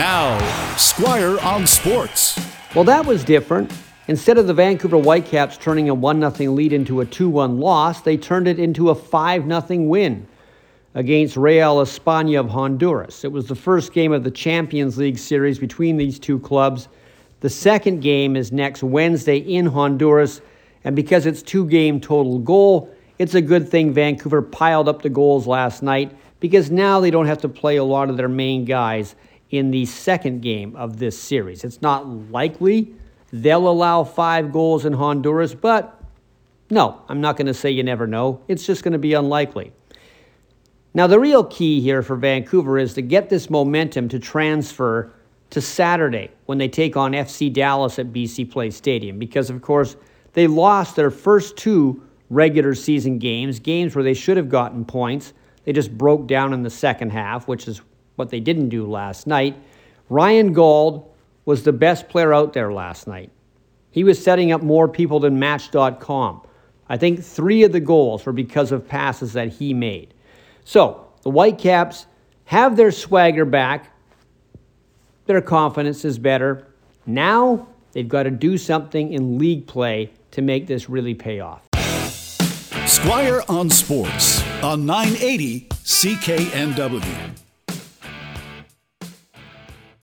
Now, Squire on Sports. Well, that was different. Instead of the Vancouver Whitecaps turning a 1 0 lead into a 2 1 loss, they turned it into a 5 0 win against Real España of Honduras. It was the first game of the Champions League series between these two clubs. The second game is next Wednesday in Honduras, and because it's two game total goal, it's a good thing Vancouver piled up the goals last night because now they don't have to play a lot of their main guys in the second game of this series. It's not likely they'll allow five goals in Honduras, but no, I'm not going to say you never know. It's just going to be unlikely. Now, the real key here for Vancouver is to get this momentum to transfer to Saturday when they take on FC Dallas at BC Place Stadium, because, of course, they lost their first two regular season games, games where they should have gotten points. They just broke down in the second half, which is what they didn't do last night. Ryan Gauld was the best player out there last night. He was setting up more people than Match.com. I think three of the goals were because of passes that he made. So the Whitecaps have their swagger back. Their confidence is better. Now they've got to do something in league play to make this really pay off. Squire on Sports on 980 CKNW.